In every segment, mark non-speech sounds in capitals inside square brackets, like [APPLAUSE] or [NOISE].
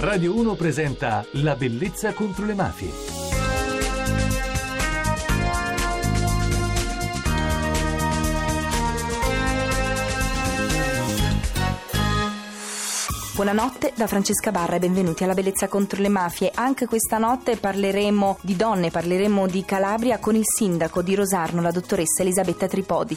Radio 1 presenta La bellezza contro le mafie. Buonanotte da Francesca Barra e benvenuti alla Bellezza contro le mafie. Anche questa notte parleremo di donne, parleremo di Calabria con il sindaco di Rosarno, la dottoressa Elisabetta Tripodi.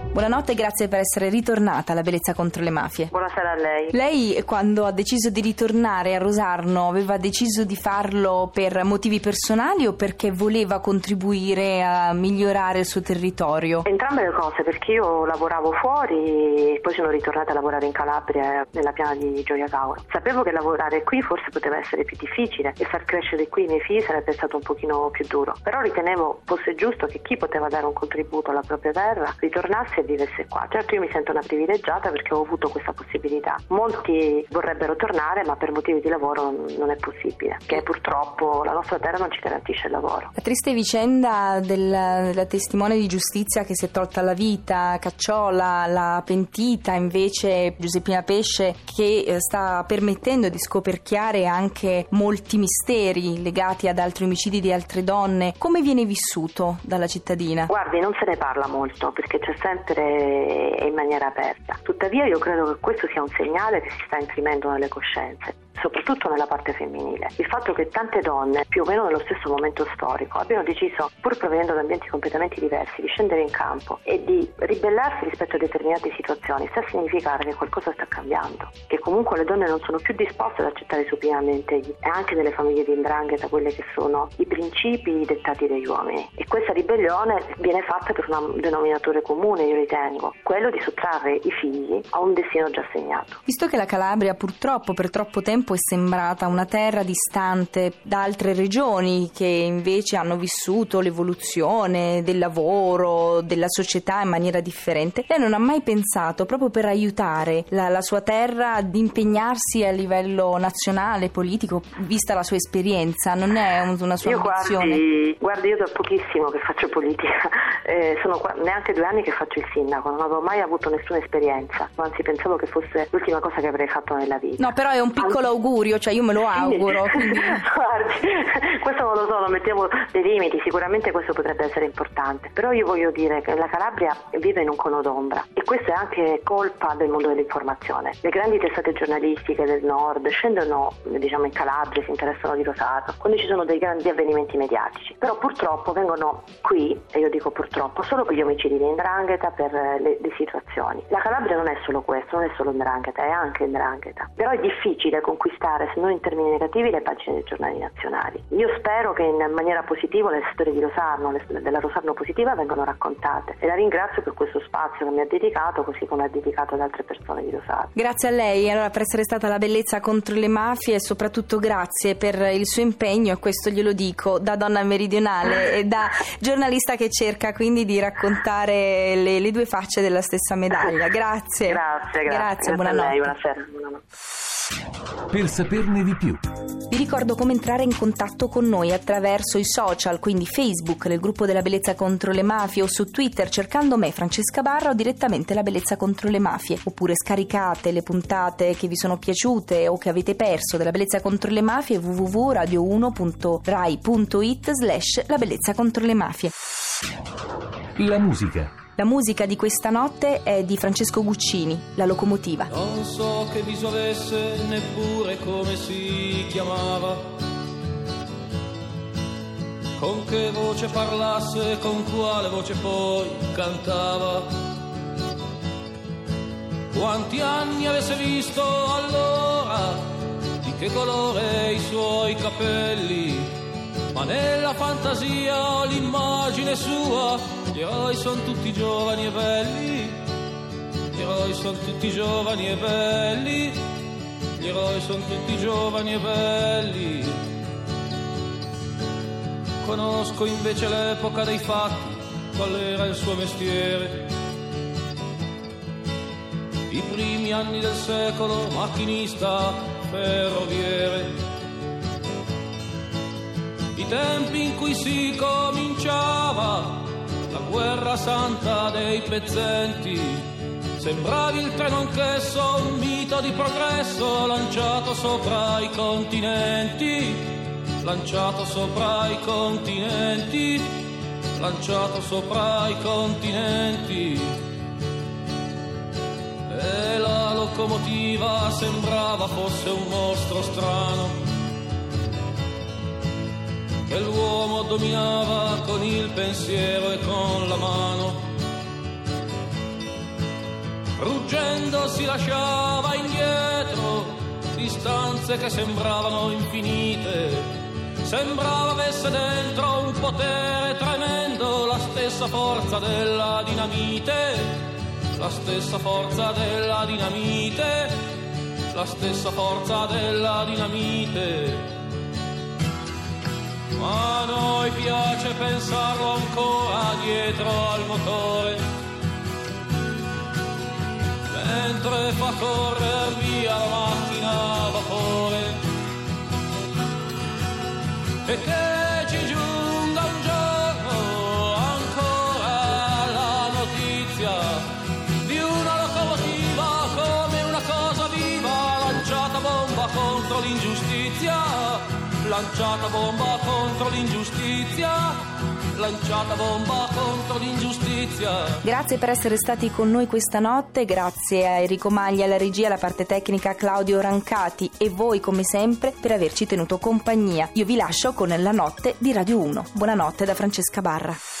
Buonanotte e grazie per essere ritornata alla Bellezza contro le mafie. Buonasera a lei. Lei quando ha deciso di ritornare a Rosarno aveva deciso di farlo per motivi personali o perché voleva contribuire a migliorare il suo territorio? Entrambe le cose, perché io lavoravo fuori e poi sono ritornata a lavorare in Calabria nella piana di Gioia Tauro. Sapevo che lavorare qui forse poteva essere più difficile e far crescere qui i miei figli sarebbe stato un pochino più duro, però ritenevo fosse giusto che chi poteva dare un contributo alla propria terra ritornasse e vivesse qua. Certo io mi sento una privilegiata perché ho avuto questa possibilità. Molti vorrebbero tornare ma per motivi di lavoro non è possibile, che purtroppo la nostra terra non ci garantisce il lavoro. La triste vicenda della, della testimone di giustizia che si è tolta la vita, Cacciola, la pentita invece Giuseppina Pesce che eh, sta permettendo di scoperchiare anche molti misteri legati ad altri omicidi di altre donne. Come viene vissuto dalla cittadina? Guardi, non se ne parla molto perché c'è sempre essere in maniera aperta. Tuttavia io credo che questo sia un segnale che si sta imprimendo nelle coscienze soprattutto nella parte femminile. Il fatto che tante donne, più o meno nello stesso momento storico, abbiano deciso, pur provenendo da ambienti completamente diversi, di scendere in campo e di ribellarsi rispetto a determinate situazioni, sta a significare che qualcosa sta cambiando, che comunque le donne non sono più disposte ad accettare supinamente, e anche nelle famiglie di Indrangheta, quelli che sono i principi dettati dagli uomini. E questa ribellione viene fatta per un denominatore comune, io ritengo, quello di sottrarre i figli a un destino già segnato. Visto che la Calabria purtroppo per troppo tempo tempo è sembrata una terra distante da altre regioni che invece hanno vissuto l'evoluzione del lavoro, della società in maniera differente. Lei non ha mai pensato, proprio per aiutare la, la sua terra, ad impegnarsi a livello nazionale, politico, vista la sua esperienza? Non è una sua io? Guardi, guardi, io da pochissimo che faccio politica, [LAUGHS] eh, sono qua, neanche due anni che faccio il sindaco, non avevo mai avuto nessuna esperienza, anzi pensavo che fosse l'ultima cosa che avrei fatto nella vita. No, però è un piccolo augurio, cioè io me lo auguro. Quindi... [LAUGHS] Guardi, questo non lo so, non mettiamo dei limiti, sicuramente questo potrebbe essere importante, però io voglio dire che la Calabria vive in un cono d'ombra e questo è anche colpa del mondo dell'informazione. Le grandi testate giornalistiche del nord scendono diciamo, in Calabria, si interessano di Rosato, quando ci sono dei grandi avvenimenti mediatici, però purtroppo vengono qui, e io dico purtroppo, solo per gli omicidi di Ndrangheta, per le, le situazioni. La Calabria non è solo questo, non è solo Ndrangheta, è anche Ndrangheta, però è difficile conquistare conquistare, se non in termini negativi, le pagine dei giornali nazionali. Io spero che in maniera positiva le storie di Rosarno, le, della Rosarno positiva, vengano raccontate e la ringrazio per questo spazio che mi ha dedicato, così come ha dedicato ad altre persone di Rosarno. Grazie a lei allora, per essere stata la bellezza contro le mafie e soprattutto grazie per il suo impegno, e questo glielo dico da donna meridionale e da giornalista che cerca quindi di raccontare le, le due facce della stessa medaglia. Grazie. Grazie, grazie. grazie buonanotte. Lei, buonasera. buonanotte. Per saperne di più. Vi ricordo come entrare in contatto con noi attraverso i social, quindi Facebook, nel gruppo della bellezza contro le mafie o su Twitter cercando me, Francesca Barra o direttamente la bellezza contro le mafie. Oppure scaricate le puntate che vi sono piaciute o che avete perso della bellezza contro le mafie www.radio1.rai.it slash la bellezza contro le mafie. La musica la musica di questa notte è di Francesco Guccini, La locomotiva. Non so che viso avesse, neppure come si chiamava. Con che voce parlasse, con quale voce poi cantava. Quanti anni avesse visto allora, di che colore i suoi capelli, ma nella fantasia l'immagine sua gli eroi sono tutti giovani e belli, gli eroi sono tutti giovani e belli, gli eroi sono tutti giovani e belli. Conosco invece l'epoca dei fatti, qual era il suo mestiere. I primi anni del secolo, macchinista, ferroviere. I tempi in cui si comincia guerra santa dei pezzenti. Sembravi il treno anch'esso, un mito di progresso lanciato sopra i continenti, lanciato sopra i continenti, lanciato sopra i continenti. E la locomotiva sembrava fosse un mostro strano dominava con il pensiero e con la mano. Ruggendo si lasciava indietro distanze che sembravano infinite. Sembrava avesse dentro un potere tremendo, la stessa forza della dinamite, la stessa forza della dinamite, la stessa forza della dinamite ma a noi piace pensarlo ancora dietro al motore, mentre fa correre via la macchina a vapore. E che ci giunga un giorno ancora la notizia di una locomotiva come una cosa viva lanciata bomba contro l'ingiustizia lanciata bomba contro l'ingiustizia, lanciata bomba contro l'ingiustizia. Grazie per essere stati con noi questa notte, grazie a Enrico Maglia alla regia, alla parte tecnica Claudio Rancati e voi come sempre per averci tenuto compagnia. Io vi lascio con La notte di Radio 1. Buonanotte da Francesca Barra.